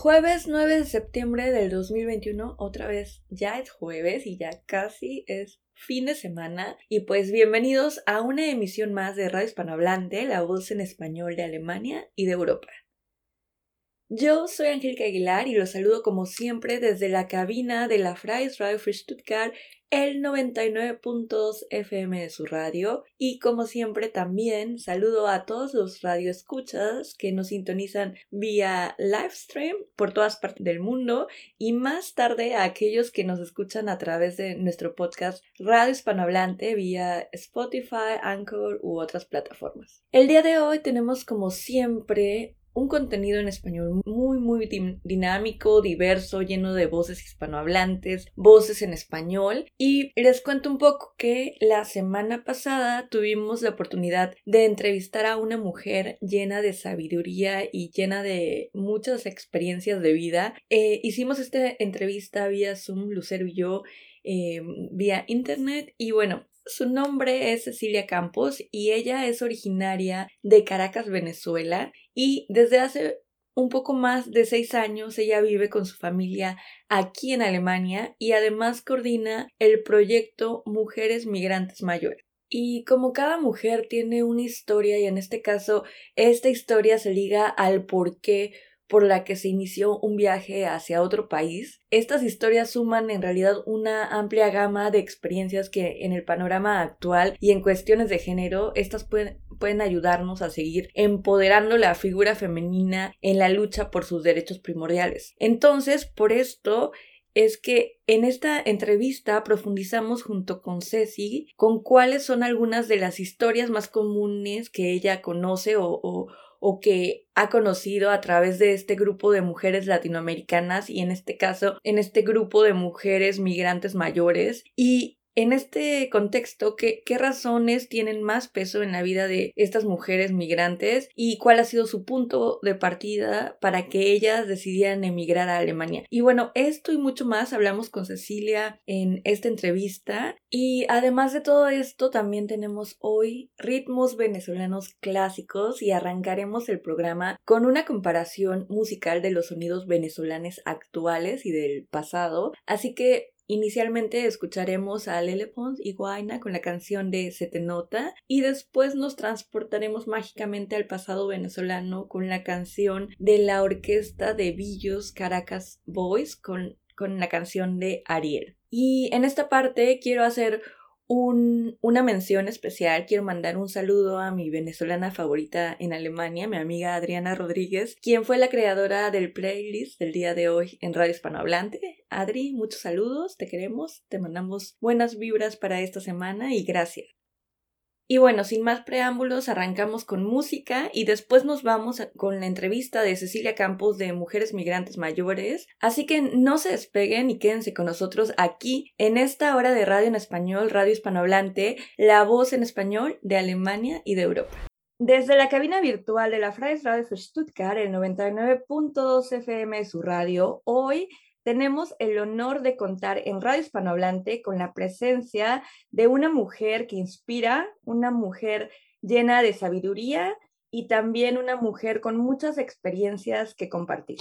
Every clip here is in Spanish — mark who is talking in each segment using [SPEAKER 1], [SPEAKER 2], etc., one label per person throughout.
[SPEAKER 1] Jueves 9 de septiembre del 2021, otra vez ya es jueves y ya casi es fin de semana y pues bienvenidos a una emisión más de Radio Hispanohablante, la voz en español de Alemania y de Europa. Yo soy Angélica Aguilar y los saludo como siempre desde la cabina de la Freies Radio für Stuttgart el 99.2 FM de su radio y como siempre también saludo a todos los radioescuchas que nos sintonizan vía livestream por todas partes del mundo y más tarde a aquellos que nos escuchan a través de nuestro podcast Radio Hispanohablante vía Spotify, Anchor u otras plataformas. El día de hoy tenemos como siempre un contenido en español muy, muy dinámico, diverso, lleno de voces hispanohablantes, voces en español. Y les cuento un poco que la semana pasada tuvimos la oportunidad de entrevistar a una mujer llena de sabiduría y llena de muchas experiencias de vida. Eh, hicimos esta entrevista vía Zoom, Lucero y yo, eh, vía internet. Y bueno, su nombre es Cecilia Campos y ella es originaria de Caracas, Venezuela, y desde hace un poco más de seis años ella vive con su familia aquí en Alemania y además coordina el proyecto Mujeres Migrantes Mayores. Y como cada mujer tiene una historia y en este caso esta historia se liga al por qué por la que se inició un viaje hacia otro país. Estas historias suman en realidad una amplia gama de experiencias que en el panorama actual y en cuestiones de género, estas pueden, pueden ayudarnos a seguir empoderando la figura femenina en la lucha por sus derechos primordiales. Entonces, por esto es que en esta entrevista profundizamos junto con Ceci con cuáles son algunas de las historias más comunes que ella conoce o, o que ha conocido a través de este grupo de mujeres latinoamericanas y en este caso en este grupo de mujeres migrantes mayores. Y en este contexto, ¿qué, ¿qué, razones tienen más peso en la vida de estas mujeres migrantes y cuál ha sido su punto de partida para que ellas decidieran emigrar a Alemania? Y bueno, esto y mucho más hablamos con Cecilia en esta entrevista. Y además de todo esto, también tenemos hoy ritmos venezolanos clásicos y arrancaremos el programa con una comparación musical de los sonidos venezolanos actuales y del pasado. Así que Inicialmente escucharemos a Lele Pons y Guaina con la canción de Se te nota y después nos transportaremos mágicamente al pasado venezolano con la canción de la orquesta de Villos Caracas Boys con, con la canción de Ariel. Y en esta parte quiero hacer una mención especial. Quiero mandar un saludo a mi venezolana favorita en Alemania, mi amiga Adriana Rodríguez, quien fue la creadora del playlist del día de hoy en Radio Hispanohablante. Adri, muchos saludos, te queremos, te mandamos buenas vibras para esta semana y gracias. Y bueno, sin más preámbulos, arrancamos con música y después nos vamos con la entrevista de Cecilia Campos de Mujeres Migrantes Mayores. Así que no se despeguen y quédense con nosotros aquí en esta hora de radio en español, radio hispanohablante, la voz en español de Alemania y de Europa. Desde la cabina virtual de la Freies Radio Stuttgart, el 99.2 FM de su radio, hoy tenemos el honor de contar en Radio Hispanohablante con la presencia de una mujer que inspira, una mujer llena de sabiduría y también una mujer con muchas experiencias que compartir.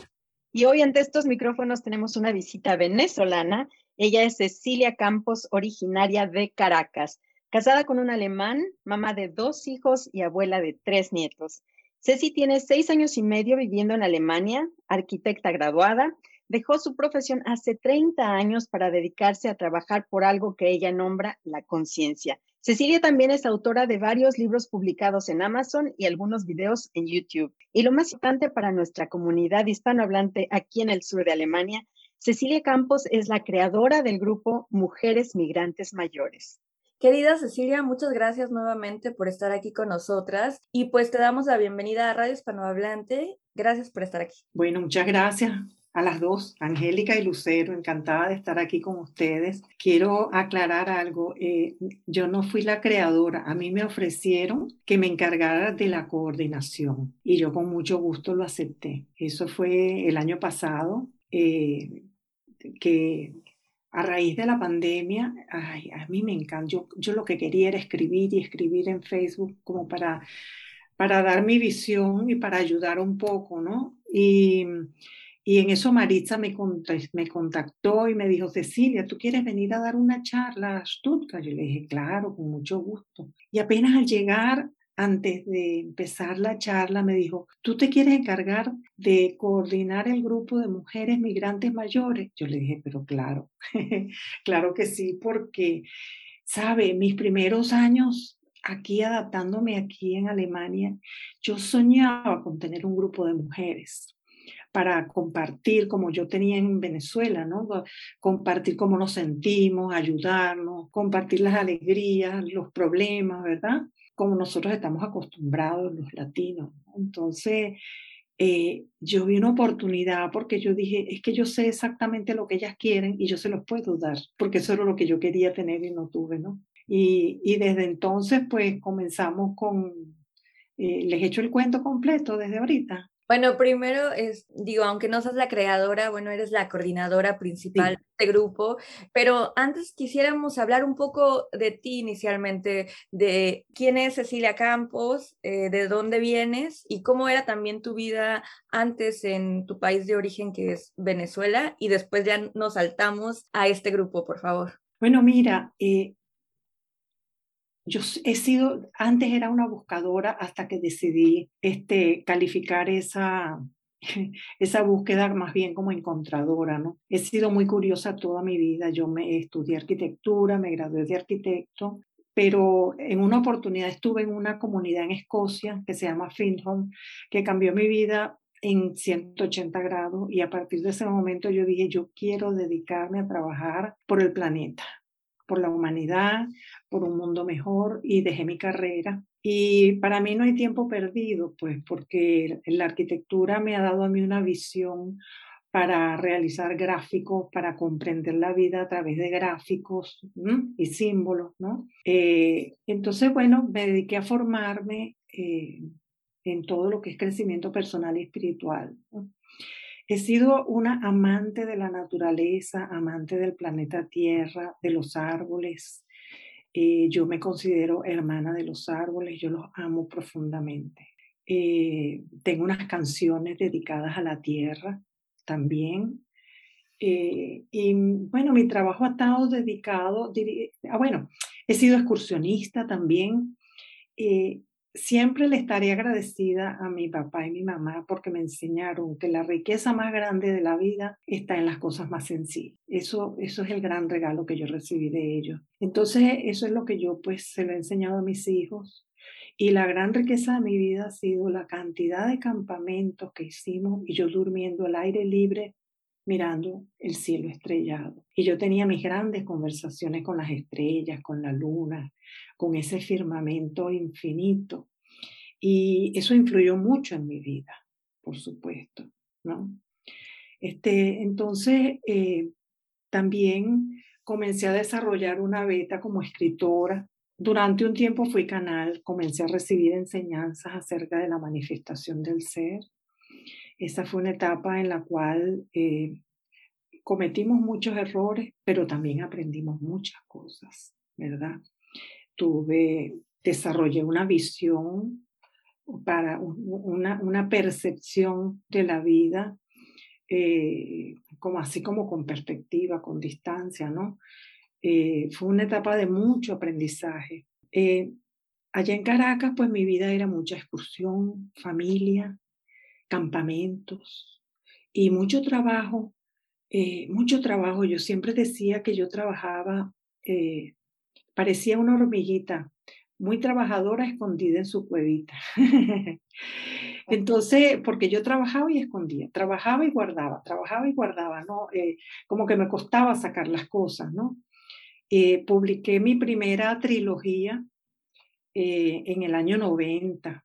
[SPEAKER 2] Y hoy ante estos micrófonos tenemos una visita venezolana. Ella es Cecilia Campos, originaria de Caracas, casada con un alemán, mamá de dos hijos y abuela de tres nietos. Ceci tiene seis años y medio viviendo en Alemania, arquitecta graduada, dejó su profesión hace 30 años para dedicarse a trabajar por algo que ella nombra la conciencia. Cecilia también es autora de varios libros publicados en Amazon y algunos videos en YouTube. Y lo más importante para nuestra comunidad hispanohablante aquí en el sur de Alemania, Cecilia Campos es la creadora del grupo Mujeres Migrantes Mayores.
[SPEAKER 1] Querida Cecilia, muchas gracias nuevamente por estar aquí con nosotras y pues te damos la bienvenida a Radio Hispanohablante. Gracias por estar aquí.
[SPEAKER 3] Bueno, muchas gracias a las dos, Angélica y Lucero, encantada de estar aquí con ustedes. Quiero aclarar algo, eh, yo no fui la creadora, a mí me ofrecieron que me encargara de la coordinación y yo con mucho gusto lo acepté. Eso fue el año pasado, eh, que a raíz de la pandemia, ay, a mí me encanta, yo, yo lo que quería era escribir y escribir en Facebook como para, para dar mi visión y para ayudar un poco, ¿no? Y Y en eso Maritza me, me contactó y me dijo, Cecilia, ¿tú quieres venir a dar una charla a Stuttgart? Yo le dije, claro, con mucho gusto. Y apenas al llegar, antes de empezar la charla, me dijo, ¿tú te quieres encargar de coordinar el grupo de mujeres migrantes mayores? Yo le dije, pero claro, claro que sí, porque, sabe, mis primeros años aquí adaptándome aquí en Alemania, yo soñaba con tener un grupo de mujeres para compartir como yo tenía en Venezuela, ¿no? Compartir cómo nos sentimos, ayudarnos, compartir las alegrías, los problemas, ¿verdad? Como nosotros estamos acostumbrados los latinos. Entonces, eh, yo vi una oportunidad porque yo dije, es que yo sé exactamente lo que ellas quieren y yo se los puedo dar, porque eso era lo que yo quería tener y no tuve, ¿no? Y, y desde entonces, pues comenzamos con, eh, les echo el cuento completo desde ahorita.
[SPEAKER 1] Bueno, primero es, digo, aunque no seas la creadora, bueno, eres la coordinadora principal de este grupo, pero antes quisiéramos hablar un poco de ti inicialmente, de quién es Cecilia Campos, eh, de dónde vienes y cómo era también tu vida antes en tu país de origen, que es Venezuela, y después ya nos saltamos a este grupo, por favor.
[SPEAKER 3] Bueno, mira, eh, yo he sido, antes era una buscadora hasta que decidí este, calificar esa, esa búsqueda más bien como encontradora, ¿no? He sido muy curiosa toda mi vida. Yo me estudié arquitectura, me gradué de arquitecto, pero en una oportunidad estuve en una comunidad en Escocia que se llama Findholm, que cambió mi vida en 180 grados y a partir de ese momento yo dije, yo quiero dedicarme a trabajar por el planeta por la humanidad, por un mundo mejor y dejé mi carrera. Y para mí no hay tiempo perdido, pues porque la arquitectura me ha dado a mí una visión para realizar gráficos, para comprender la vida a través de gráficos y símbolos, ¿no? Eh, entonces, bueno, me dediqué a formarme eh, en todo lo que es crecimiento personal y espiritual. He sido una amante de la naturaleza, amante del planeta Tierra, de los árboles. Eh, yo me considero hermana de los árboles, yo los amo profundamente. Eh, tengo unas canciones dedicadas a la tierra también. Eh, y bueno, mi trabajo ha estado dedicado, ah, bueno, he sido excursionista también siempre le estaré agradecida a mi papá y mi mamá porque me enseñaron que la riqueza más grande de la vida está en las cosas más sencillas. Eso, eso es el gran regalo que yo recibí de ellos. Entonces, eso es lo que yo pues se lo he enseñado a mis hijos. Y la gran riqueza de mi vida ha sido la cantidad de campamentos que hicimos y yo durmiendo al aire libre mirando el cielo estrellado. Y yo tenía mis grandes conversaciones con las estrellas, con la luna, con ese firmamento infinito. Y eso influyó mucho en mi vida, por supuesto, ¿no? Este, entonces, eh, también comencé a desarrollar una beta como escritora. Durante un tiempo fui canal, comencé a recibir enseñanzas acerca de la manifestación del ser. Esa fue una etapa en la cual eh, cometimos muchos errores, pero también aprendimos muchas cosas, ¿verdad? tuve, desarrollé una visión para una, una percepción de la vida, eh, como así como con perspectiva, con distancia, ¿no? Eh, fue una etapa de mucho aprendizaje. Allá en Caracas, pues mi vida era mucha excursión, familia, campamentos y mucho trabajo, mucho trabajo. Yo siempre decía que yo trabajaba Parecía una hormiguita, muy trabajadora, escondida en su cuevita. Entonces, porque yo trabajaba y escondía, trabajaba y guardaba, trabajaba y guardaba, ¿no? Eh, como que me costaba sacar las cosas, ¿no? Eh, publiqué mi primera trilogía eh, en el año 90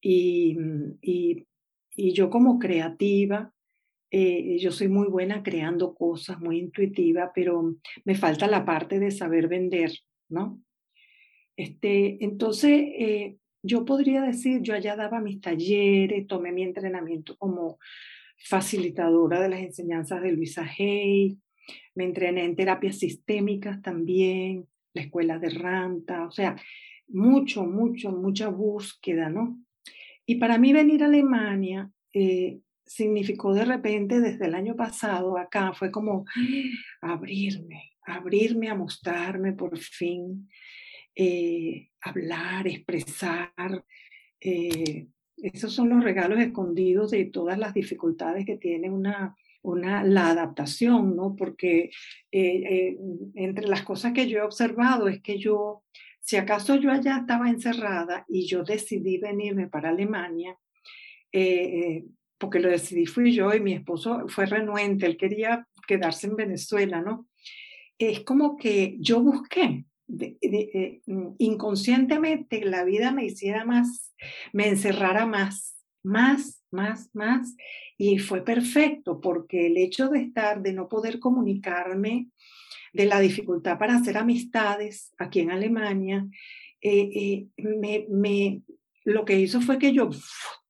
[SPEAKER 3] y, y, y yo como creativa, yo soy muy buena creando cosas, muy intuitiva, pero me falta la parte de saber vender, ¿no? Este, entonces, eh, yo podría decir, yo allá daba mis talleres, tomé mi entrenamiento como facilitadora de las enseñanzas de Luisa Hay, me entrené en terapias sistémicas también, la escuela de Ranta, o sea, mucho, mucho, mucha búsqueda, ¿no? Y para mí venir a Alemania eh, significó de repente desde el año pasado acá, fue como abrirme, abrirme a mostrarme por fin, eh, hablar, expresar. Eh, esos son los regalos escondidos de todas las dificultades que tiene una, una, la adaptación, ¿no? Porque entre las cosas que yo he observado es que yo, si acaso yo allá estaba encerrada y yo decidí venirme para Alemania, porque lo decidí fui yo y mi esposo fue renuente, él quería quedarse en Venezuela, ¿no? Es como que yo busqué, de, mm, inconscientemente la vida me hiciera más, me encerrara más, más, más, más, y fue perfecto porque el hecho de estar, de no poder comunicarme, de la dificultad para hacer amistades aquí en Alemania, eh, eh, me, me, lo que hizo fue que yo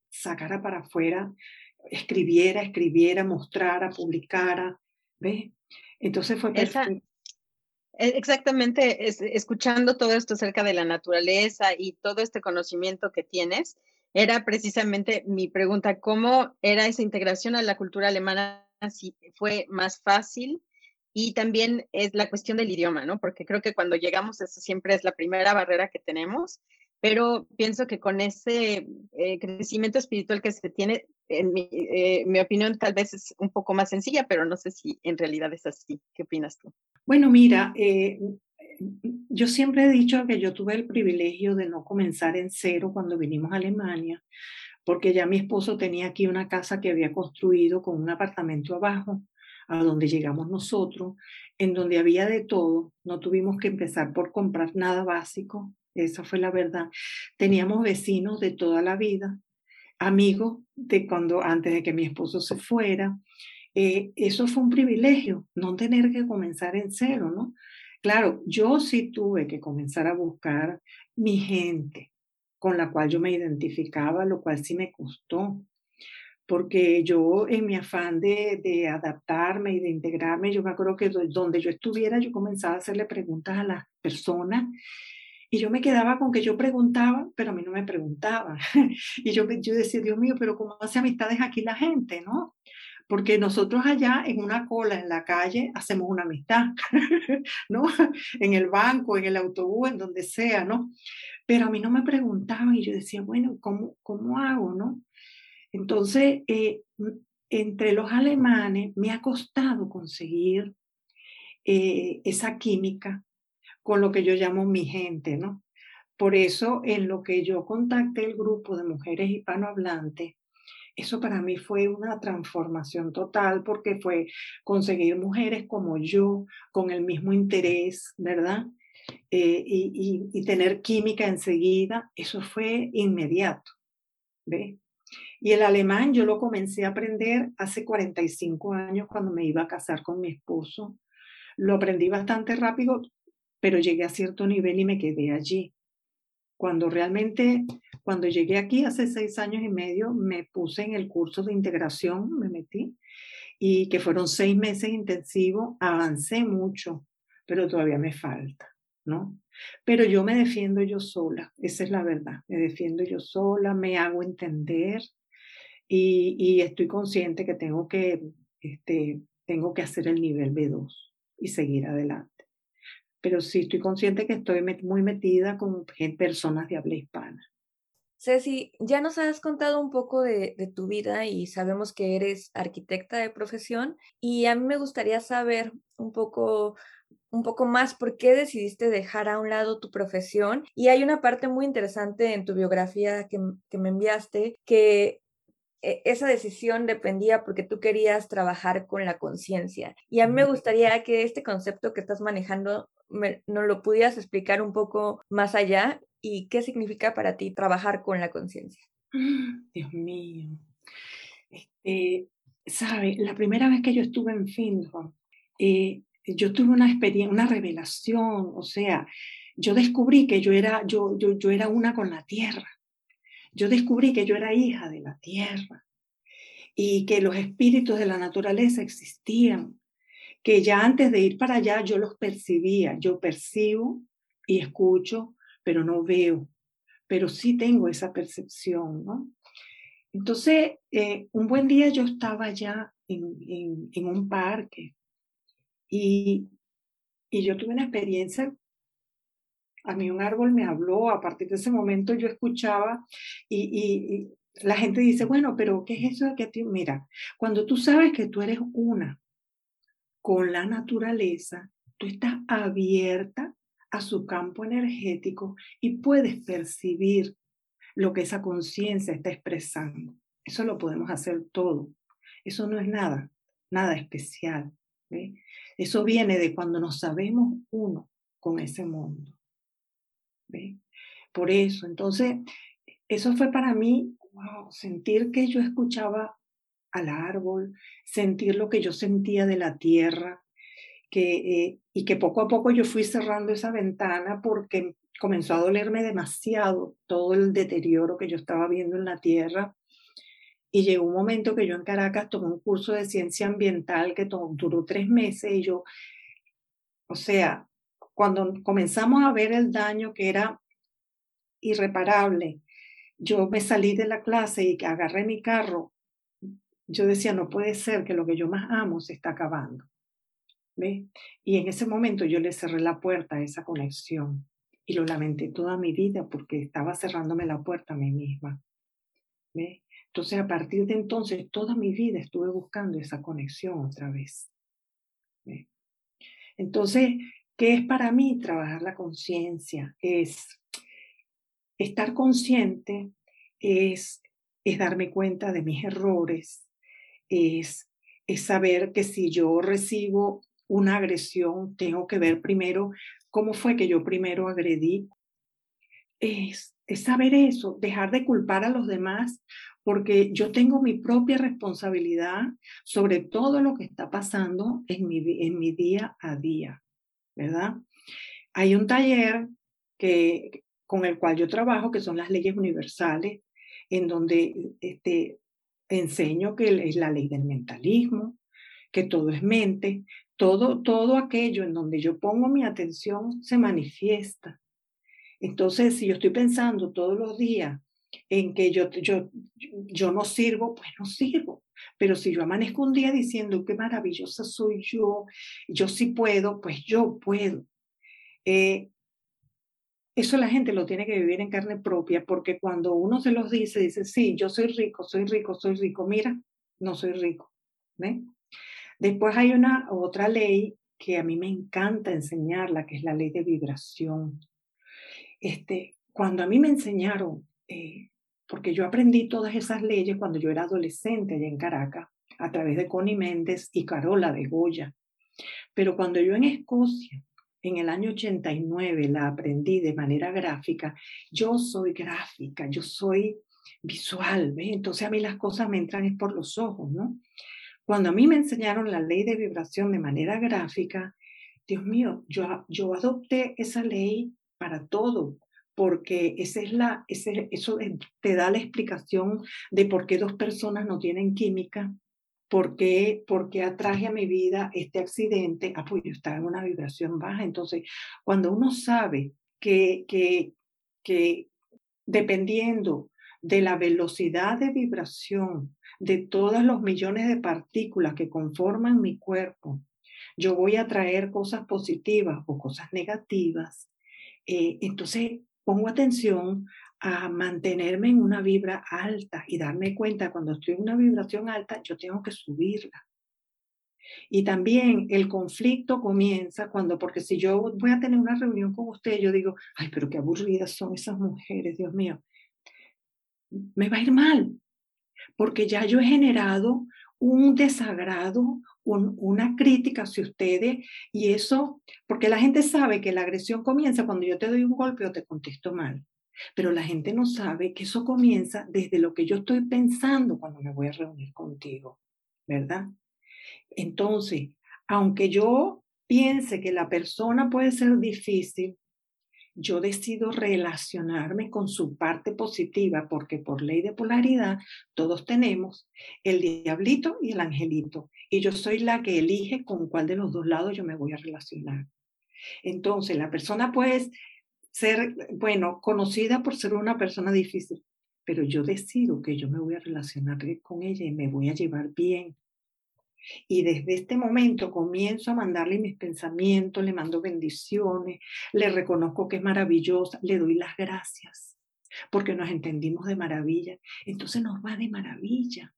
[SPEAKER 3] sacara para afuera escribiera, escribiera, mostrara, publicara, ¿ves? Entonces fue perfecto.
[SPEAKER 2] E, exactamente, escuchando todo esto acerca de la naturaleza y todo este conocimiento que tienes, era precisamente mi pregunta, ¿cómo era esa integración a la cultura alemana? Si fue más fácil y también es la cuestión del idioma, ¿no? Porque creo que cuando llegamos, eso siempre es la primera barrera que tenemos pero pienso que con ese eh, crecimiento espiritual que se tiene, en eh, mi, opinión tal vez es un poco más sencilla, pero no sé si en realidad es así. ¿Qué opinas tú?
[SPEAKER 3] Bueno, mira, eh, yo siempre he dicho que yo tuve el privilegio de no comenzar en cero cuando vinimos a Alemania, porque ya mi esposo tenía aquí una casa que había construido con un apartamento abajo, a donde llegamos nosotros, en donde había de todo. No tuvimos que empezar por comprar nada básico esa fue la verdad. Teníamos vecinos de toda la vida, amigos de cuando antes de que mi esposo se fuera. Eh, eso fue un privilegio, no tener que comenzar en cero, ¿no? Claro, yo sí tuve que comenzar a buscar mi gente con la cual yo me identificaba, lo cual sí me costó, porque yo en mi afán de, de adaptarme y de integrarme, yo me acuerdo que donde yo estuviera, yo comenzaba a hacerle preguntas a las personas y yo me quedaba con que yo preguntaba, pero a mí no me preguntaba. y yo, yo decía, Dios mío, pero ¿cómo hace amistades aquí la gente, no? Porque nosotros allá en una cola en la calle hacemos una amistad, ¿no? En el banco, en el autobús, en donde sea, ¿no? Pero a mí no me preguntaban y yo decía, bueno, ¿cómo, cómo hago, no? Entonces, eh, entre los alemanes me ha costado conseguir eh, esa química con lo que yo llamo mi gente, ¿no? Por eso, en lo que yo contacté el grupo de mujeres hispanohablantes, eso para mí fue una transformación total porque fue conseguir mujeres como yo, con el mismo interés, ¿verdad? Eh, y, y, tener química enseguida, eso fue inmediato, ¿ve? Y el alemán yo lo comencé a aprender hace 45 años cuando me iba a casar con mi esposo. Lo aprendí bastante rápido, pero llegué a cierto nivel y me quedé allí. Cuando realmente, cuando llegué aquí hace seis años y medio, me puse en el curso de integración, me metí, y que fueron seis meses intensivos, avancé mucho, pero todavía me falta, ¿no? Pero yo me defiendo yo sola, esa es la verdad, me defiendo yo sola, me hago entender y, estoy consciente que tengo que, este, tengo que hacer el nivel B2 y seguir adelante pero sí estoy consciente que estoy muy metida con personas de habla hispana.
[SPEAKER 1] Ceci, ya nos has contado un poco de, tu vida y sabemos que eres arquitecta de profesión y a mí me gustaría saber un poco, un poco más por qué decidiste dejar a un lado tu profesión y hay una parte muy interesante en tu biografía que, que me enviaste que esa decisión dependía porque tú querías trabajar con la conciencia. Y a mí me gustaría que este concepto que estás manejando me, nos lo pudieras explicar un poco más allá y qué significa para ti trabajar con la conciencia.
[SPEAKER 3] Dios mío. Este, sabe, la primera vez que yo estuve en Findhorn, eh, yo tuve una experiencia, una revelación, o sea, yo descubrí que yo era, yo, yo, yo era una con la tierra yo descubrí que yo era hija de la tierra y que los espíritus de la naturaleza existían, que ya antes de ir para allá yo los percibía, yo percibo y escucho, pero no veo, pero sí tengo esa percepción, ¿no? Entonces, eh, un buen día yo estaba ya en, un parque y yo tuve una experiencia a mí un árbol me habló, a partir de ese momento yo escuchaba y, la gente dice, bueno, pero ¿qué es eso de que ti? Mira, cuando tú sabes que tú eres una con la naturaleza, tú estás abierta a su campo energético y puedes percibir lo que esa conciencia está expresando. Eso lo podemos hacer todo. Eso no es nada, nada especial. Eso viene de cuando nos sabemos uno con ese mundo. Por eso, entonces, eso fue para mí, sentir que yo escuchaba al árbol, sentir lo que yo sentía de la tierra, que, eh, y que poco a poco yo fui cerrando esa ventana porque comenzó a dolerme demasiado todo el deterioro que yo estaba viendo en la tierra. Y llegó un momento que yo en Caracas tomé un curso de ciencia ambiental que duró tres meses y yo, o sea, cuando comenzamos a ver el daño que era irreparable, yo me salí de la clase y agarré mi carro. Yo decía, no puede ser que lo que yo más amo se está acabando. ¿Ve? Y en ese momento yo le cerré la puerta a esa conexión y lo lamenté toda mi vida porque estaba cerrándome la puerta a mí misma. ¿Ve? Entonces, a partir de entonces, toda mi vida estuve buscando esa conexión otra vez. ¿Ve? Entonces, ¿Qué es para mí trabajar la conciencia? Es estar consciente, es, es darme cuenta de mis errores, es, es saber que si yo recibo una agresión, tengo que ver primero cómo fue que yo primero agredí. Es, es saber eso, dejar de culpar a los demás, porque yo tengo mi propia responsabilidad sobre todo lo que está pasando en mi, en mi día a día. ¿Verdad? Hay un taller que, con el cual yo trabajo, que son las leyes universales, en donde este, enseño que es la ley del mentalismo, que todo es mente, todo, todo aquello en donde yo pongo mi atención se manifiesta. Entonces, si yo estoy pensando todos los días en que yo, yo, yo no sirvo, pues no sirvo. Pero si yo amanezco un día diciendo qué maravillosa soy yo, yo sí puedo, pues yo puedo. Eh, eso la gente lo tiene que vivir en carne propia, porque cuando uno se los dice, dice, sí, yo soy rico, soy rico, soy rico, mira, no soy rico. Después hay una otra ley que a mí me encanta enseñarla, que es la ley de vibración. Este, cuando a mí me enseñaron eh, porque yo aprendí todas esas leyes cuando yo era adolescente allá en Caracas, a través de Connie Méndez y Carola de Goya. Pero cuando yo en Escocia, en el año 89, la aprendí de manera gráfica, yo soy gráfica, yo soy visual, ¿ves? Entonces a mí las cosas me entran es por los ojos, ¿no? Cuando a mí me enseñaron la ley de vibración de manera gráfica, Dios mío, yo, yo adopté esa ley para todo, porque esa es la, ese, eso te da la explicación de por qué dos personas no tienen química, por qué, por qué atraje a mi vida este accidente, ah, pues yo estaba en una vibración baja. Entonces, cuando uno sabe que, que, que dependiendo de la velocidad de vibración de todos los millones de partículas que conforman mi cuerpo, yo voy a traer cosas positivas o cosas negativas. Eh, entonces, pongo atención a mantenerme en una vibra alta y darme cuenta cuando estoy en una vibración alta, yo tengo que subirla. Y también el conflicto comienza cuando, porque si yo voy a tener una reunión con usted, yo digo, ay, pero qué aburridas son esas mujeres, Dios mío. Me va a ir mal, porque ya yo he generado un desagrado, una crítica hacia ustedes y eso, porque la gente sabe que la agresión comienza cuando yo te doy un golpe o te contesto mal, pero la gente no sabe que eso comienza desde lo que yo estoy pensando cuando me voy a reunir contigo, ¿verdad? Entonces, aunque yo piense que la persona puede ser difícil, yo decido relacionarme con su parte positiva porque por ley de polaridad todos tenemos el diablito y el angelito y yo soy la que elige con cuál de los dos lados yo me voy a relacionar. Entonces, la persona puede ser, bueno, conocida por ser una persona difícil, pero yo decido que yo me voy a relacionar con ella y me voy a llevar bien. Y desde este momento comienzo a mandarle mis pensamientos, le mando bendiciones, le reconozco que es maravillosa, le doy las gracias, porque nos entendimos de maravilla. Entonces nos va de maravilla.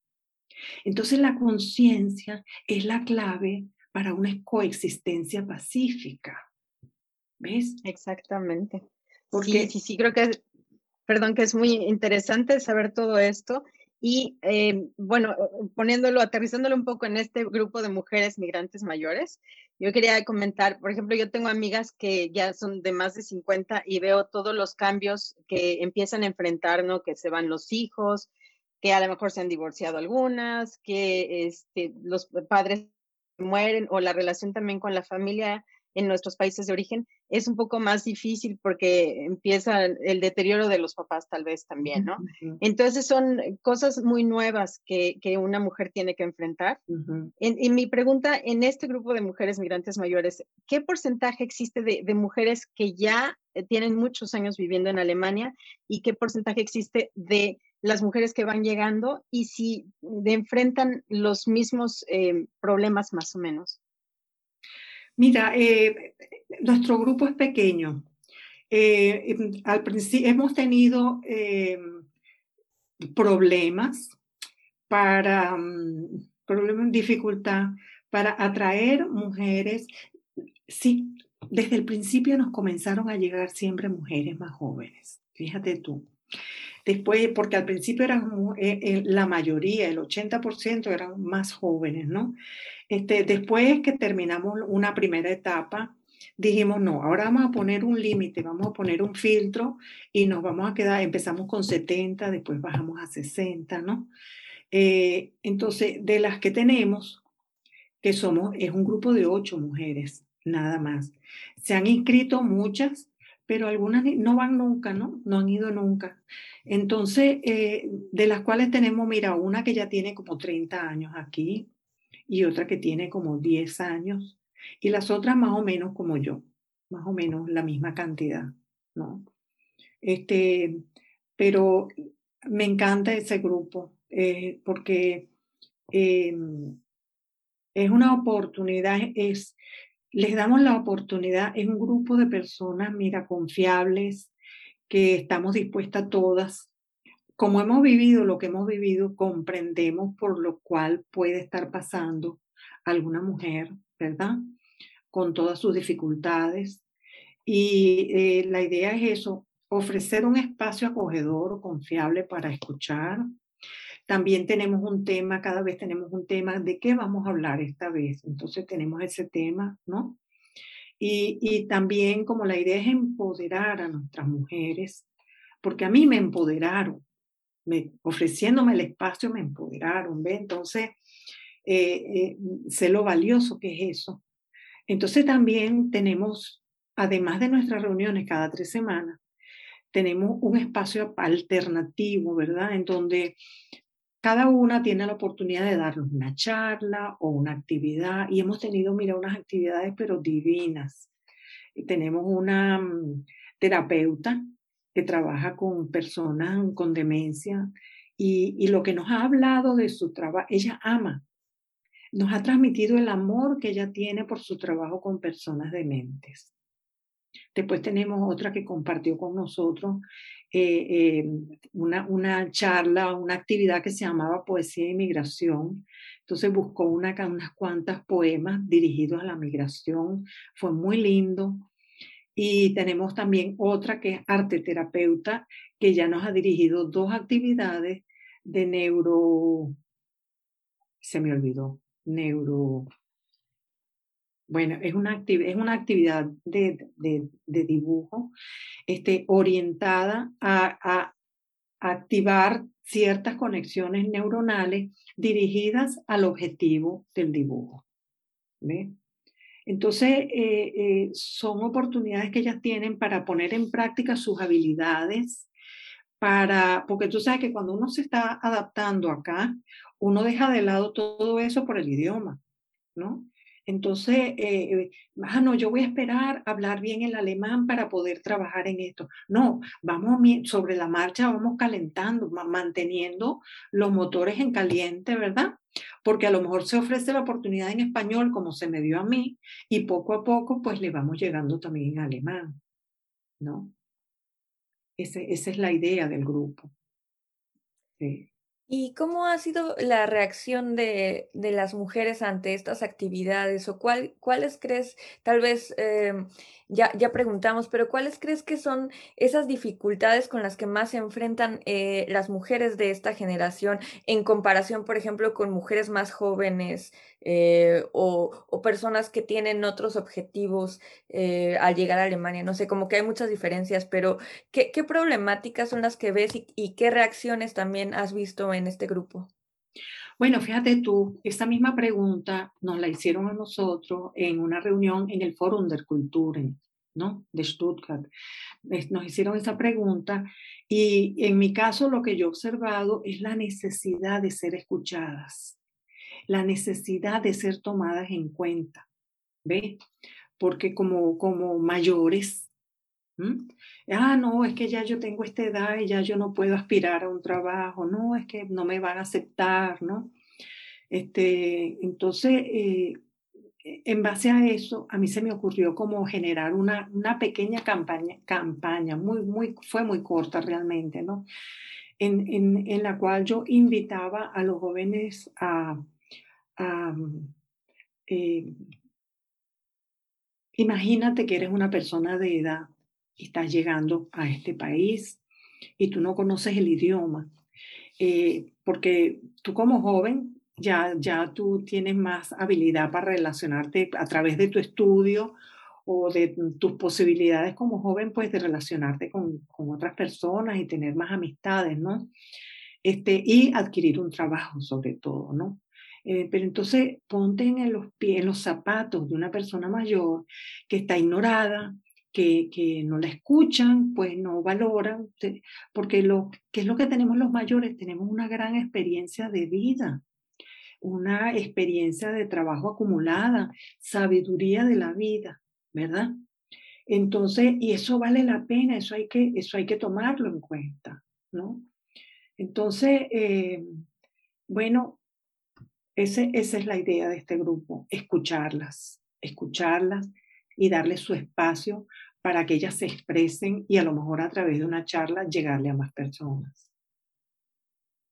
[SPEAKER 3] Entonces la conciencia es la clave para una coexistencia pacífica. ¿Ves?
[SPEAKER 2] Exactamente. Porque, sí, sí, sí, creo que, perdón, que es muy interesante saber todo esto y eh, bueno, poniéndolo, aterrizándolo un poco en este grupo de mujeres migrantes mayores, yo quería comentar, por ejemplo, yo tengo amigas que ya son de más de 50 y veo todos los cambios que empiezan a enfrentar, ¿no? Que se van los hijos, que a lo mejor se han divorciado algunas, que este, los padres mueren o la relación también con la familia en nuestros países de origen es un poco más difícil porque empieza el deterioro de los papás tal vez también, ¿no? Entonces son cosas muy nuevas que, que una mujer tiene que enfrentar. y mi pregunta, en este grupo de mujeres migrantes mayores, ¿qué porcentaje existe de, de mujeres que ya eh, tienen muchos años viviendo en Alemania y qué porcentaje existe de las mujeres que van llegando y si enfrentan los mismos eh, problemas más o menos?
[SPEAKER 3] Mira, eh, nuestro grupo es pequeño. Eh, al principio hemos tenido eh, problemas para, mm, problemas, dificultad para atraer mujeres. Sí, desde el principio nos comenzaron a llegar siempre mujeres más jóvenes. Fíjate tú. Después, porque al principio eran la mayoría, el 80% eran más jóvenes, ¿no? Este, después que terminamos una primera etapa, dijimos, no, ahora vamos a poner un límite, vamos a poner un filtro y nos vamos a quedar, empezamos con 70, después bajamos a 60, ¿no? Eh, entonces, de las que tenemos, que somos, es un grupo de ocho mujeres, nada más. Se han inscrito muchas, pero algunas no van nunca, ¿no? No han ido nunca. Entonces, eh, de las cuales tenemos, mira, una que ya tiene como 30 años aquí, y otra que tiene como 10 años y las otras más o menos como yo, más o menos la misma cantidad, ¿no? Este, pero me encanta ese grupo eh, porque em, es una oportunidad, es, les damos la oportunidad, es un grupo de personas, mira, confiables, que estamos dispuestas todas como hemos vivido lo que hemos vivido, comprendemos por lo cual puede estar pasando alguna mujer, ¿verdad? Con todas sus dificultades. Y eh, la idea es eso, ofrecer un espacio acogedor, confiable para escuchar. También tenemos un tema, cada vez tenemos un tema de qué vamos a hablar esta vez. Entonces tenemos ese tema, ¿no? Y, y también como la idea es empoderar a nuestras mujeres, porque a mí me empoderaron, ofreciéndome el espacio, me empoderaron, ¿ve? Entonces, eh, eh, sé lo valioso que es eso. Entonces también tenemos, además de nuestras reuniones cada tres semanas, tenemos un espacio alternativo, ¿verdad? En donde cada una tiene la oportunidad de darnos una charla o una actividad y hemos tenido, mira, unas actividades pero divinas. tenemos una mm, terapeuta que trabaja con personas con demencia y, lo que nos ha hablado de su trabajo, ella ama, nos ha transmitido el amor que ella tiene por su trabajo con personas dementes. Después tenemos otra que compartió con nosotros eh, eh, una, una charla, una actividad que se llamaba Poesía de Migración. Entonces buscó una, unas cuantas poemas dirigidos a la migración. Fue muy lindo. Y tenemos también otra que es arte terapeuta, que ya nos ha dirigido dos actividades de neuro, se me olvidó, neuro, bueno, es una, es una actividad de, de, de dibujo este, orientada a, a, activar ciertas conexiones neuronales dirigidas al objetivo del dibujo. ¿Ve? Entonces, eh, eh, son oportunidades que ellas tienen para poner en práctica sus habilidades, para, porque tú sabes que cuando uno se está adaptando acá, uno deja de lado todo eso por el idioma, ¿no? Entonces, eh, ah, no, yo voy a esperar hablar bien el alemán para poder trabajar en esto. No, vamos sobre la marcha, vamos calentando, manteniendo los motores en caliente, ¿verdad? Porque a lo mejor se ofrece la oportunidad en español, como se me dio a mí, y poco a poco, pues le vamos llegando también en alemán, ¿no? Esa es la idea del grupo. Sí.
[SPEAKER 1] ¿Y cómo ha sido la reacción de, de las mujeres ante estas actividades? ¿O cuál, cuáles crees, tal vez em, ya, ya preguntamos, pero cuáles crees que son esas dificultades con las que más se enfrentan eh, las mujeres de esta generación en comparación, por ejemplo, con mujeres más jóvenes eh, o, personas que tienen otros objetivos eh, al llegar a Alemania? No sé, como que hay muchas diferencias, pero ¿qué, qué problemáticas son las que ves y qué reacciones también has visto en este grupo?
[SPEAKER 3] Bueno, fíjate tú, esta misma pregunta nos la hicieron a nosotros en una reunión en el Forum der Kulturen, ¿no? De Stuttgart. Nos hicieron esa pregunta y en mi caso lo que yo he observado es la necesidad de ser escuchadas, la necesidad de ser tomadas en cuenta, ¿ve? Porque como, como mayores Ah, no, es que ya yo tengo esta edad y ya yo no puedo aspirar a un trabajo, no, es que no me van a aceptar, ¿no? Este, entonces, eh, en base a eso, a mí se me ocurrió como generar una, una pequeña campaña, campaña muy, muy, fue muy corta realmente, ¿no? En, en, la cual yo invitaba a los jóvenes a, a eh, imagínate que eres una persona de edad estás llegando a este país y tú no conoces el idioma, eh, porque tú como joven ya, ya tú tienes más habilidad para relacionarte a través de tu estudio o de tus posibilidades como joven, pues de relacionarte con, con otras personas y tener más amistades, ¿no? Este, y adquirir un trabajo sobre todo, ¿no? Eh, pero entonces ponte en los, pies, en los zapatos de una persona mayor que está ignorada, que, no la escuchan, pues no valoran, porque lo que es lo que tenemos los mayores, tenemos una gran experiencia de vida, una experiencia de trabajo acumulada, sabiduría de la vida, ¿verdad? Entonces, y eso vale la pena, eso hay que, eso hay que tomarlo en cuenta, ¿no? Entonces, eh, bueno, ese, esa es la idea de este grupo, escucharlas, escucharlas y darles su espacio para que ellas se expresen y a lo mejor a través de una charla llegarle a más personas.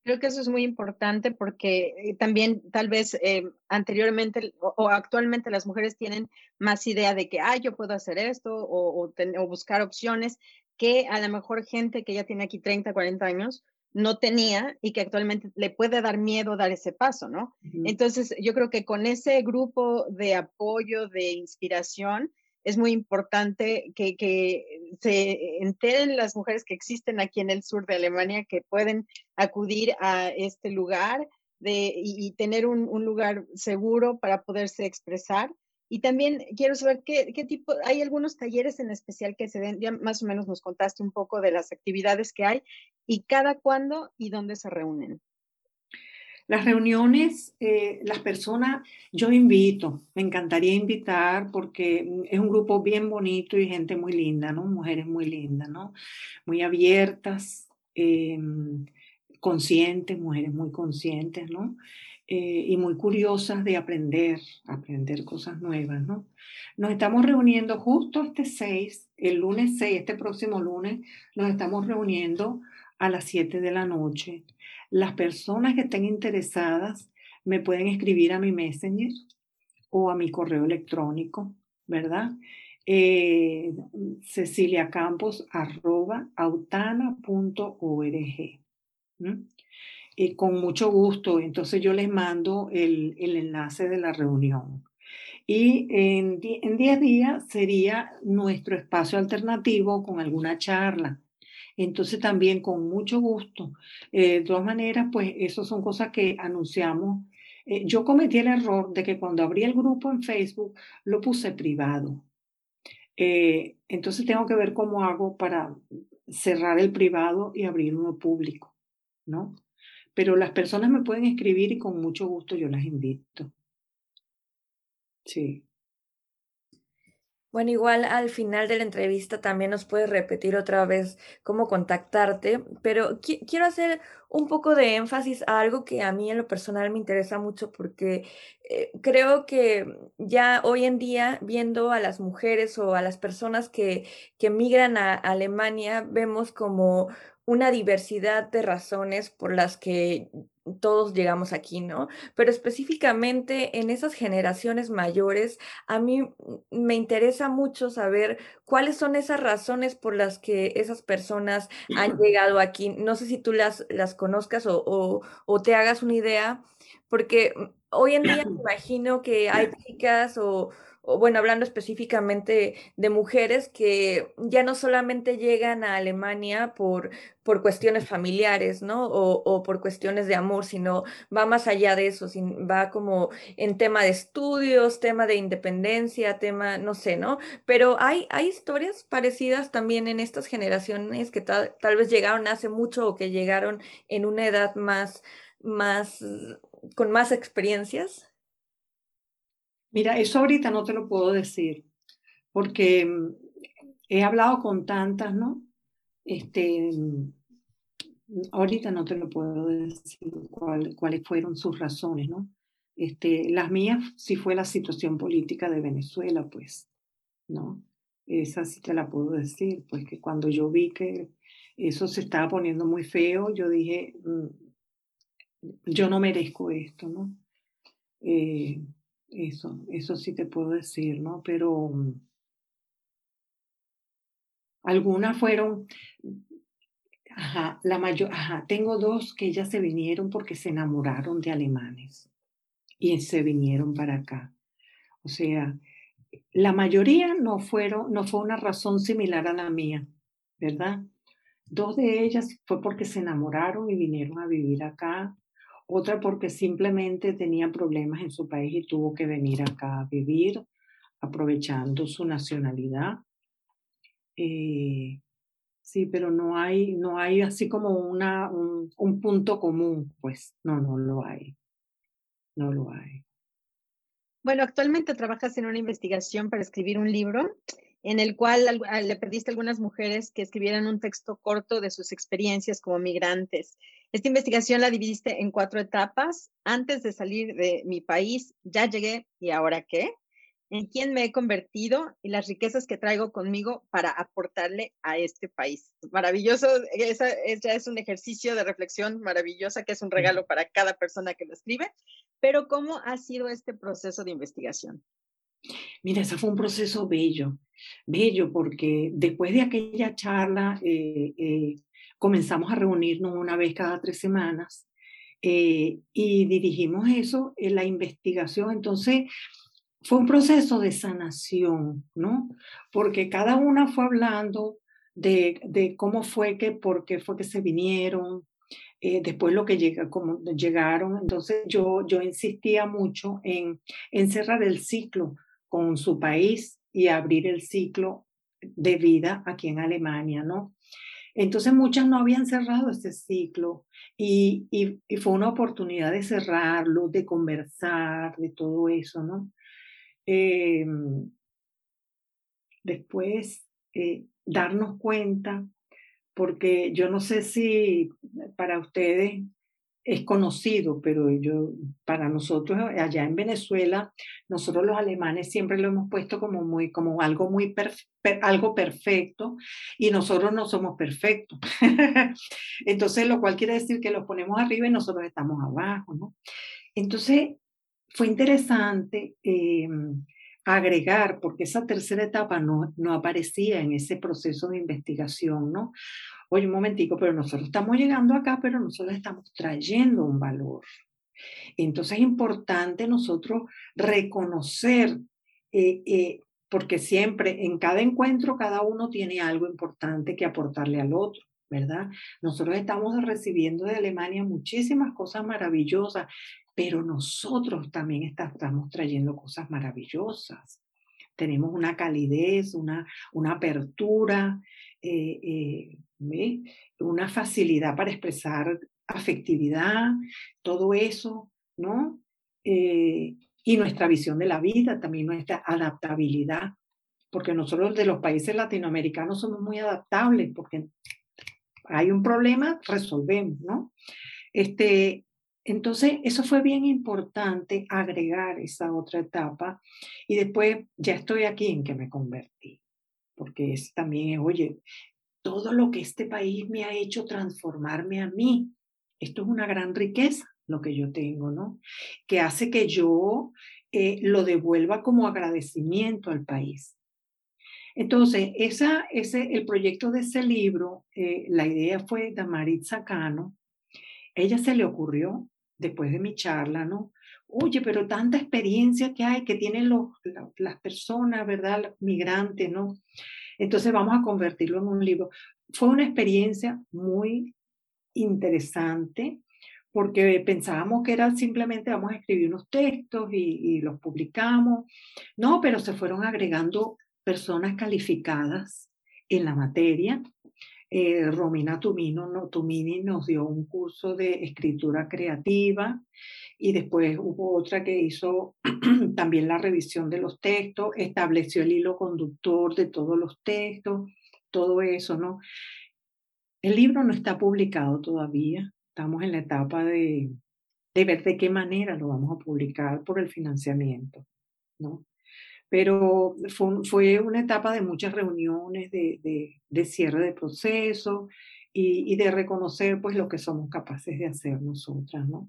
[SPEAKER 2] Creo que eso es muy importante porque eh, también tal vez eh, anteriormente o, actualmente las mujeres tienen más idea de que, ah, yo puedo hacer esto o, o, buscar opciones que a lo mejor gente que ya tiene aquí 30, 40 años no tenía y que actualmente le puede dar miedo dar ese paso, ¿no? Entonces, yo creo que con ese grupo de apoyo, de inspiración, es muy importante que, que, se enteren las mujeres que existen aquí en el sur de Alemania, que pueden acudir a este lugar de, y, tener un, un, lugar seguro para poderse expresar. Y también quiero saber qué, tipo, hay algunos talleres en especial que se den, ya más o menos nos contaste un poco de las actividades que hay y cada cuándo y dónde se reúnen.
[SPEAKER 3] Las reuniones, eh, las personas, yo invito, me encantaría invitar porque es un grupo bien bonito y gente muy linda, ¿no? Mujeres muy lindas, ¿no? Muy abiertas, em, conscientes, mujeres muy conscientes, ¿no? Eh, y muy curiosas de aprender, aprender cosas nuevas, ¿no? Nos estamos reuniendo justo este 6, el lunes 6, este próximo lunes, nos estamos reuniendo a las 7 de la noche las personas que estén interesadas me pueden escribir a mi Messenger o a mi correo electrónico, ¿verdad? Eh, ceciliacampos.autana.org. Eh, con mucho gusto, entonces yo les mando el, el enlace de la reunión. Y en 10 días sería nuestro espacio alternativo con alguna charla entonces también con mucho gusto. Eh, de todas maneras, pues eso son cosas que anunciamos. Eh, yo cometí el error de que cuando abrí el grupo en Facebook lo puse privado. Eh, entonces tengo que ver cómo hago para cerrar el privado y abrir uno público, ¿no? Pero las personas me pueden escribir y con mucho gusto yo las invito. Sí.
[SPEAKER 4] Bueno, igual al final de la entrevista también nos puedes repetir otra vez cómo contactarte, pero quiero hacer un poco de énfasis a algo que a mí en lo personal me interesa mucho porque eh, creo que ya hoy en día viendo a las mujeres o a las personas que, que migran a Alemania, vemos como una diversidad de razones por las que todos llegamos aquí, ¿no? Pero específicamente en esas generaciones mayores, a mí me interesa mucho saber cuáles son esas razones por las que esas personas han llegado aquí. No sé si tú las, las conozcas o, o te hagas una idea, porque hoy en día me imagino que hay chicas o o bueno, hablando específicamente de mujeres que ya no solamente llegan a Alemania por, por cuestiones familiares, ¿no? O, o, por cuestiones de amor, sino va más allá de eso, va como en tema de estudios, tema de independencia, tema, no sé, ¿no? Pero hay, hay historias parecidas también en estas generaciones que tal, tal vez llegaron hace mucho o que llegaron en una edad más, más, con más experiencias.
[SPEAKER 3] Mira, eso ahorita no te lo puedo decir, porque mm, he hablado con tantas, ¿no? Este, mm, ahorita no te lo puedo decir cuáles fueron sus razones, ¿no? Este, las mías sí fue la situación política de Venezuela, pues, ¿no? Esa sí te la puedo decir, pues que cuando yo vi que eso se estaba poniendo muy feo, yo dije, mm, yo no merezco esto, ¿no? Eh, eso, eso sí te puedo decir, ¿no? Pero mm, algunas fueron, ajá, la mayor, ajá, tengo dos que ellas se vinieron porque se enamoraron de alemanes y se vinieron para acá. O sea, la mayoría no fueron, no fue una razón similar a la mía, ¿verdad? Dos de ellas fue porque se enamoraron y vinieron a vivir acá otra porque simplemente tenía problemas en su país y tuvo que venir acá a vivir, aprovechando su nacionalidad. Eh, sí, pero no hay, no hay así como una, un, un punto común, pues no, no lo hay. No lo hay.
[SPEAKER 2] Bueno, actualmente trabajas en una investigación para escribir un libro en el cual le pediste a algunas mujeres que escribieran un texto corto de sus experiencias como migrantes. Esta investigación la dividiste en cuatro etapas. Antes de salir de mi país, ya llegué y ahora qué? ¿En quién me he convertido y las riquezas que traigo conmigo para aportarle a este país? Maravilloso, esa ya es un ejercicio de reflexión maravillosa que es un regalo para cada persona que lo escribe. Pero ¿cómo ha sido este proceso de investigación?
[SPEAKER 3] Mira, ese fue un proceso bello, bello, porque después de aquella charla eh, eh, comenzamos a reunirnos una vez cada tres semanas eh, y dirigimos eso en la investigación. Entonces, fue un proceso de sanación, ¿no? Porque cada una fue hablando de, de cómo fue que, por qué fue que se vinieron, después lo que llega, como llegaron. Entonces yo, yo insistía mucho en, en cerrar el ciclo con su país y abrir el ciclo de vida aquí en Alemania, ¿no? Entonces muchas no habían cerrado este ciclo y, y, fue una oportunidad de cerrarlo, de conversar, de todo eso, ¿no? Em, después, eh, darnos cuenta, porque yo no sé si para ustedes es conocido, pero yo, para nosotros allá en Venezuela, nosotros los alemanes siempre lo hemos puesto como, muy, como algo muy algo perfecto y nosotros no somos perfectos. Entonces, lo cual quiere decir que los ponemos arriba y nosotros estamos abajo, ¿no? Entonces, fue interesante em, agregar, porque esa tercera etapa no, no aparecía en ese proceso de investigación, ¿no? Oye, un momentico, pero nosotros estamos llegando acá, pero nosotros estamos trayendo un valor. Entonces es importante nosotros reconocer, eh, eh, porque siempre en cada encuentro cada uno tiene algo importante que aportarle al otro. ¿verdad? Nosotros estamos recibiendo de Alemania muchísimas cosas maravillosas, pero nosotros también estamos trayendo cosas maravillosas. Tenemos una calidez, una, una apertura, eh, una facilidad para expresar afectividad, todo eso, ¿no? Eh, y nuestra visión de la vida, también nuestra adaptabilidad, porque nosotros de los países latinoamericanos somos muy adaptables, porque hay un problema, resolvemos, ¿no? Este, entonces, eso fue bien importante agregar esa otra etapa y después ya estoy aquí en que me convertí, porque es también, oye, todo lo que este país me ha hecho transformarme a mí, esto es una gran riqueza lo que yo tengo, ¿no? Que hace que yo eh, lo devuelva como agradecimiento al país. Entonces, esa, ese, el proyecto de ese libro, eh, la idea fue de Maritza Cano. Ella se le ocurrió, después de mi charla, ¿no? Oye, pero tanta experiencia que hay, que tienen los, las personas, ¿verdad? Los migrantes, ¿no? Entonces vamos a convertirlo en un libro. Fue una experiencia muy interesante porque pensábamos que era simplemente vamos a escribir unos textos y, los publicamos. No, pero se fueron agregando personas calificadas en la materia. Eh, Romina Tumino, no, Tumini nos dio un curso de escritura creativa y después hubo otra que hizo también la revisión de los textos, estableció el hilo conductor de todos los textos, todo eso, ¿no? El libro no está publicado todavía, estamos en la etapa de, de ver de qué manera lo vamos a publicar por el financiamiento, ¿no? Pero fue, fue una etapa de muchas reuniones, de, de, de cierre de proceso y, y, de reconocer pues lo que somos capaces de hacer nosotras, ¿no?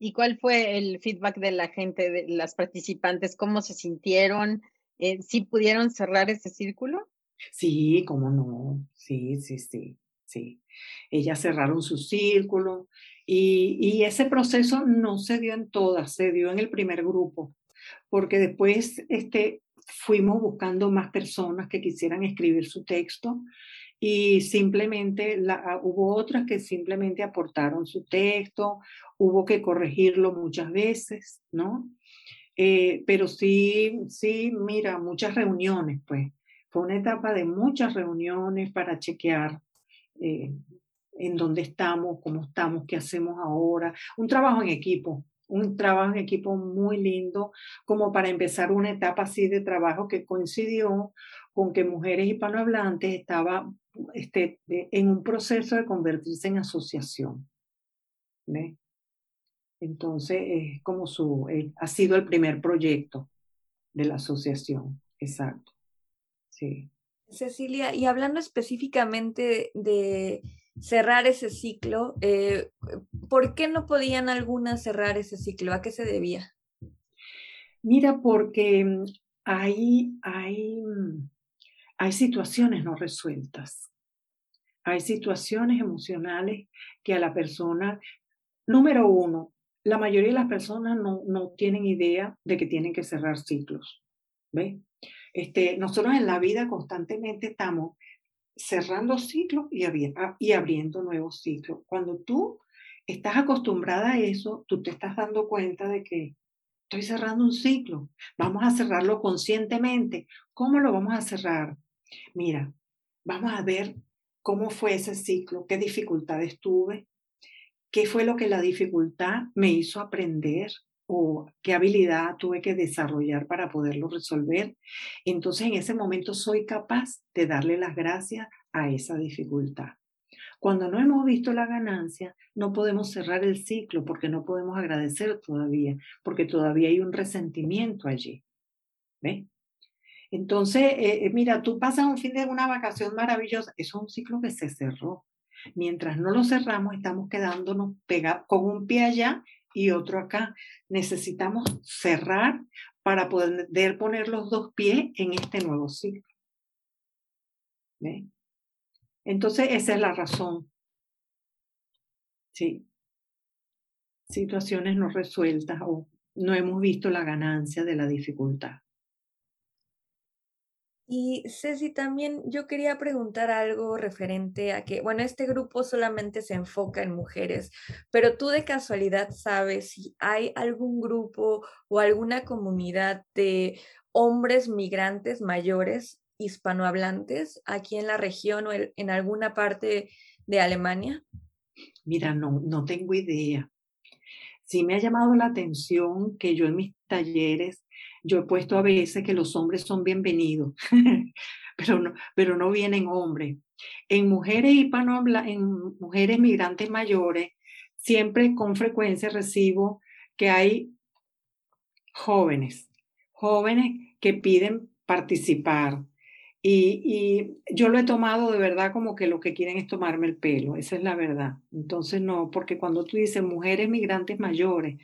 [SPEAKER 2] ¿Y cuál fue el feedback de la gente, de las participantes? ¿Cómo se sintieron? Eh, ¿Sí pudieron cerrar ese círculo?
[SPEAKER 3] Sí, cómo no. Sí, sí, sí, sí. Ellas cerraron su círculo y, y ese proceso no se dio en todas, se dio en el primer grupo, porque después este, fuimos buscando más personas que quisieran escribir su texto y simplemente la, ah, hubo otras que simplemente aportaron su texto, hubo que corregirlo muchas veces, ¿no? Eh, pero sí, sí, mira, muchas reuniones, pues. Fue una etapa de muchas reuniones para chequear eh, en dónde estamos, cómo estamos, qué hacemos ahora. Un trabajo en equipo, un trabajo en equipo muy lindo, como para empezar una etapa así de trabajo que coincidió con que mujeres hispanohablantes estaba este, en un proceso de convertirse en asociación. Entonces, es como su, eh, ha sido el primer proyecto de la asociación, exacto. Sí.
[SPEAKER 1] Cecilia, y hablando específicamente de, cerrar ese ciclo, eh, ¿por qué no podían algunas cerrar ese ciclo? ¿A qué se debía?
[SPEAKER 3] Mira, porque mm, hay, hay, mm, hay situaciones no resueltas. Hay situaciones emocionales que a la persona, número uno, la mayoría de las personas no, no tienen idea de que tienen que cerrar ciclos. ¿Ve? Este, nosotros en la vida constantemente estamos cerrando ciclos y, abriendo nuevos ciclos. Cuando tú estás acostumbrada a eso, tú te estás dando cuenta de que estoy cerrando un ciclo. Vamos a cerrarlo conscientemente. ¿Cómo lo vamos a cerrar? Mira, vamos a ver cómo fue ese ciclo, qué dificultades tuve, qué fue lo que la dificultad me hizo aprender o qué habilidad tuve que desarrollar para poderlo resolver. Entonces en ese momento soy capaz de darle las gracias a esa dificultad. Cuando no hemos visto la ganancia, no podemos cerrar el ciclo porque no podemos agradecer todavía, porque todavía hay un resentimiento allí. ¿Ve? Entonces, eh, eh, mira, tú pasas un fin de una vacación maravillosa, eso es un ciclo que se cerró. Mientras no lo cerramos, estamos quedándonos pegados con un pie allá y otro acá. Necesitamos cerrar para poder poner los dos pies en este nuevo ciclo. Entonces, esa es la razón. Sí. Situaciones no resueltas o no hemos visto la ganancia de la dificultad.
[SPEAKER 1] Y Ceci, también yo quería preguntar algo referente a que, bueno, este grupo solamente se enfoca en mujeres, pero tú de casualidad sabes si hay algún grupo o alguna comunidad de hombres migrantes mayores hispanohablantes aquí en la región o en alguna parte de Alemania?
[SPEAKER 3] Mira, no, no tengo idea. sí me ha llamado la atención que yo en mis talleres, yo he puesto a veces que los hombres son bienvenidos, pero no, pero no vienen hombres. En mujeres en mujeres migrantes mayores, siempre con frecuencia recibo que hay jóvenes, jóvenes que piden participar. Y, y, yo lo he tomado de verdad como que lo que quieren es tomarme el pelo, esa es la verdad. Entonces no, porque cuando tú dices mujeres migrantes mayores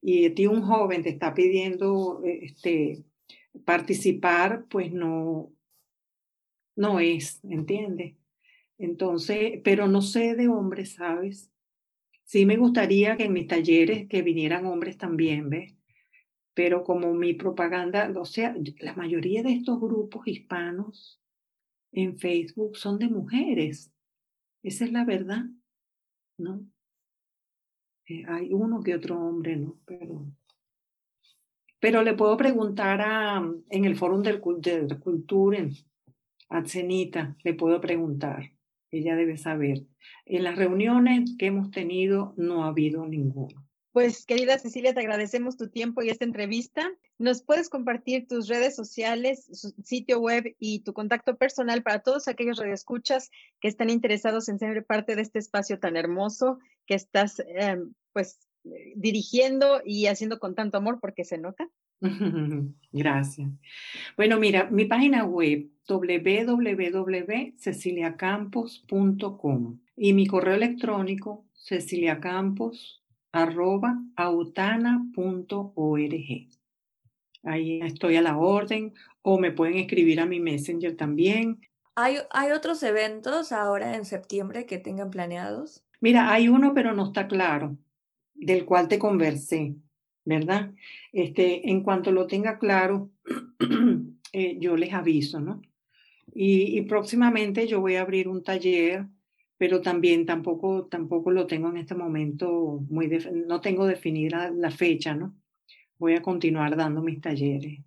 [SPEAKER 3] y a ti un joven te está pidiendo este, participar, pues no, no es, ¿entiendes? Entonces, pero no sé de hombres, ¿sabes? Sí me gustaría que en mis talleres que vinieran hombres también, ¿ves? Pero como mi propaganda, o sea, la mayoría de estos grupos hispanos en Facebook son de mujeres. Esa es la verdad, ¿no? Eh, hay uno que otro hombre, ¿no? Pero, pero le puedo preguntar a, en el foro del, de cultura, a Cenita, le puedo preguntar. Ella debe saber. En las reuniones que hemos tenido no ha habido ninguno.
[SPEAKER 2] Pues querida Cecilia, te agradecemos tu tiempo y esta entrevista. ¿Nos puedes compartir tus redes sociales, sitio web y tu contacto personal para todos aquellos radioescuchas que están interesados en ser parte de este espacio tan hermoso que estás em, pues dirigiendo y haciendo con tanto amor porque se nota?
[SPEAKER 3] Gracias. Bueno, mira, mi página web www.ceciliacampos.com y mi correo electrónico ceciliacampos.autana.org. Ahí estoy a la orden o me pueden escribir a mi messenger también.
[SPEAKER 1] ¿Hay, ¿Hay otros eventos ahora en septiembre que tengan planeados?
[SPEAKER 3] Mira, hay uno, pero no está claro, del cual te conversé. ¿verdad? Este, en cuanto lo tenga claro, eh, yo les aviso, ¿no? Y, próximamente yo voy a abrir un taller, pero también tampoco, tampoco lo tengo en este momento muy, no tengo definida la fecha, ¿no? Voy a continuar dando mis talleres.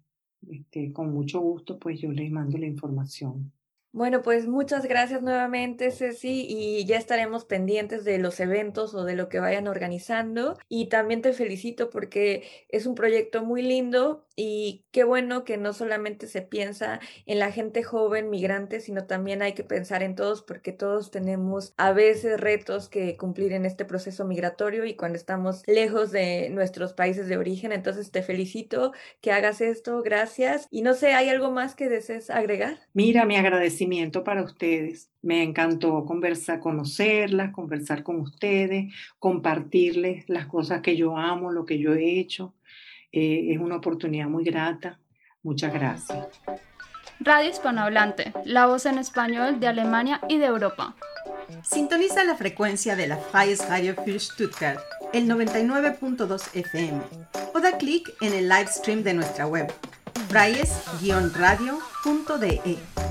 [SPEAKER 3] Este, con mucho gusto, pues yo les mando la información.
[SPEAKER 1] Bueno, pues muchas gracias nuevamente, Ceci, y ya estaremos pendientes de los eventos o de lo que vayan organizando. Y también te felicito porque es un proyecto muy lindo y qué bueno que no solamente se piensa en la gente joven migrante, sino también hay que pensar en todos porque todos tenemos a veces retos que cumplir en este proceso migratorio y cuando estamos lejos de nuestros países de origen. Entonces te felicito que hagas esto, gracias. Y no sé, ¿hay algo más que desees agregar?
[SPEAKER 3] Mira, mi agradecimiento para ustedes. Me encantó conversar, conocerlas, conversar con ustedes, compartirles las cosas que yo amo, lo que yo he hecho. Eh, es una oportunidad muy grata. Muchas gracias.
[SPEAKER 5] Radio Hispanohablante, la voz en español de Alemania y de Europa.
[SPEAKER 6] Sintoniza la frecuencia de la Freies Radio für Stuttgart, el 99.2 FM, o da clic en el live stream de nuestra web, freies-radio.de.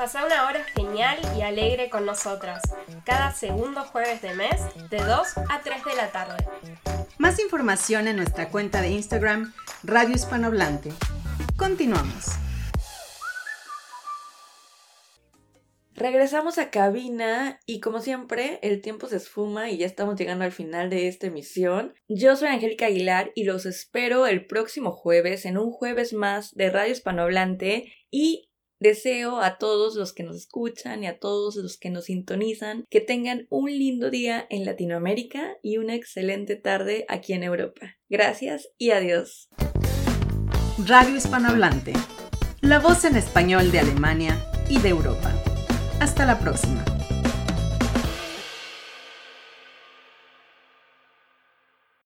[SPEAKER 7] Pasa una hora genial y alegre con nosotras, cada segundo jueves de mes, de 2 a 3 de la tarde.
[SPEAKER 6] Más información en nuestra cuenta de Instagram, Radio Hispanohablante. Continuamos.
[SPEAKER 1] Regresamos a cabina y como siempre el tiempo se esfuma y ya estamos llegando al final de esta emisión. Yo soy Angélica Aguilar y los espero el próximo jueves en un jueves más de Radio Hispanohablante y Deseo a todos los que nos escuchan y a todos los que nos sintonizan que tengan un lindo día en Latinoamérica y una excelente tarde aquí en Europa. Gracias y adiós.
[SPEAKER 6] Radio Hispanohablante, la voz en español de Alemania y de Europa. Hasta la próxima.